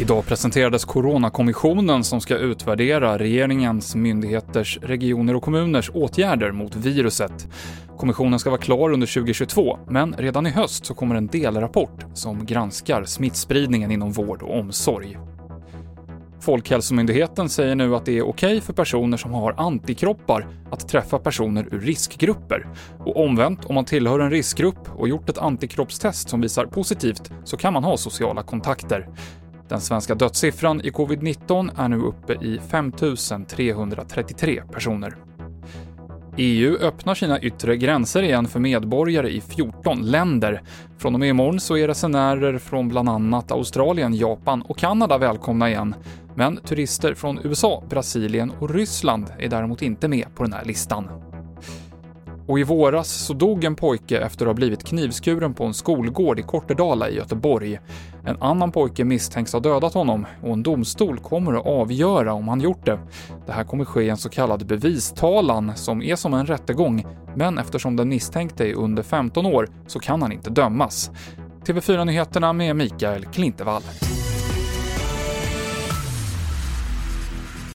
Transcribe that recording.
Idag presenterades Coronakommissionen som ska utvärdera regeringens, myndigheters, regioner och kommuners åtgärder mot viruset. Kommissionen ska vara klar under 2022, men redan i höst så kommer en delrapport som granskar smittspridningen inom vård och omsorg. Folkhälsomyndigheten säger nu att det är okej för personer som har antikroppar att träffa personer ur riskgrupper. Och omvänt, om man tillhör en riskgrupp och gjort ett antikroppstest som visar positivt så kan man ha sociala kontakter. Den svenska dödssiffran i covid-19 är nu uppe i 5 333 personer. EU öppnar sina yttre gränser igen för medborgare i 14 länder. Från och med imorgon så är resenärer från bland annat Australien, Japan och Kanada välkomna igen. Men turister från USA, Brasilien och Ryssland är däremot inte med på den här listan. Och i våras så dog en pojke efter att ha blivit knivskuren på en skolgård i Kortedala i Göteborg. En annan pojke misstänks ha dödat honom och en domstol kommer att avgöra om han gjort det. Det här kommer ske i en så kallad bevistalan som är som en rättegång, men eftersom den misstänkte är under 15 år så kan han inte dömas. TV4-nyheterna med Mikael Klintevall.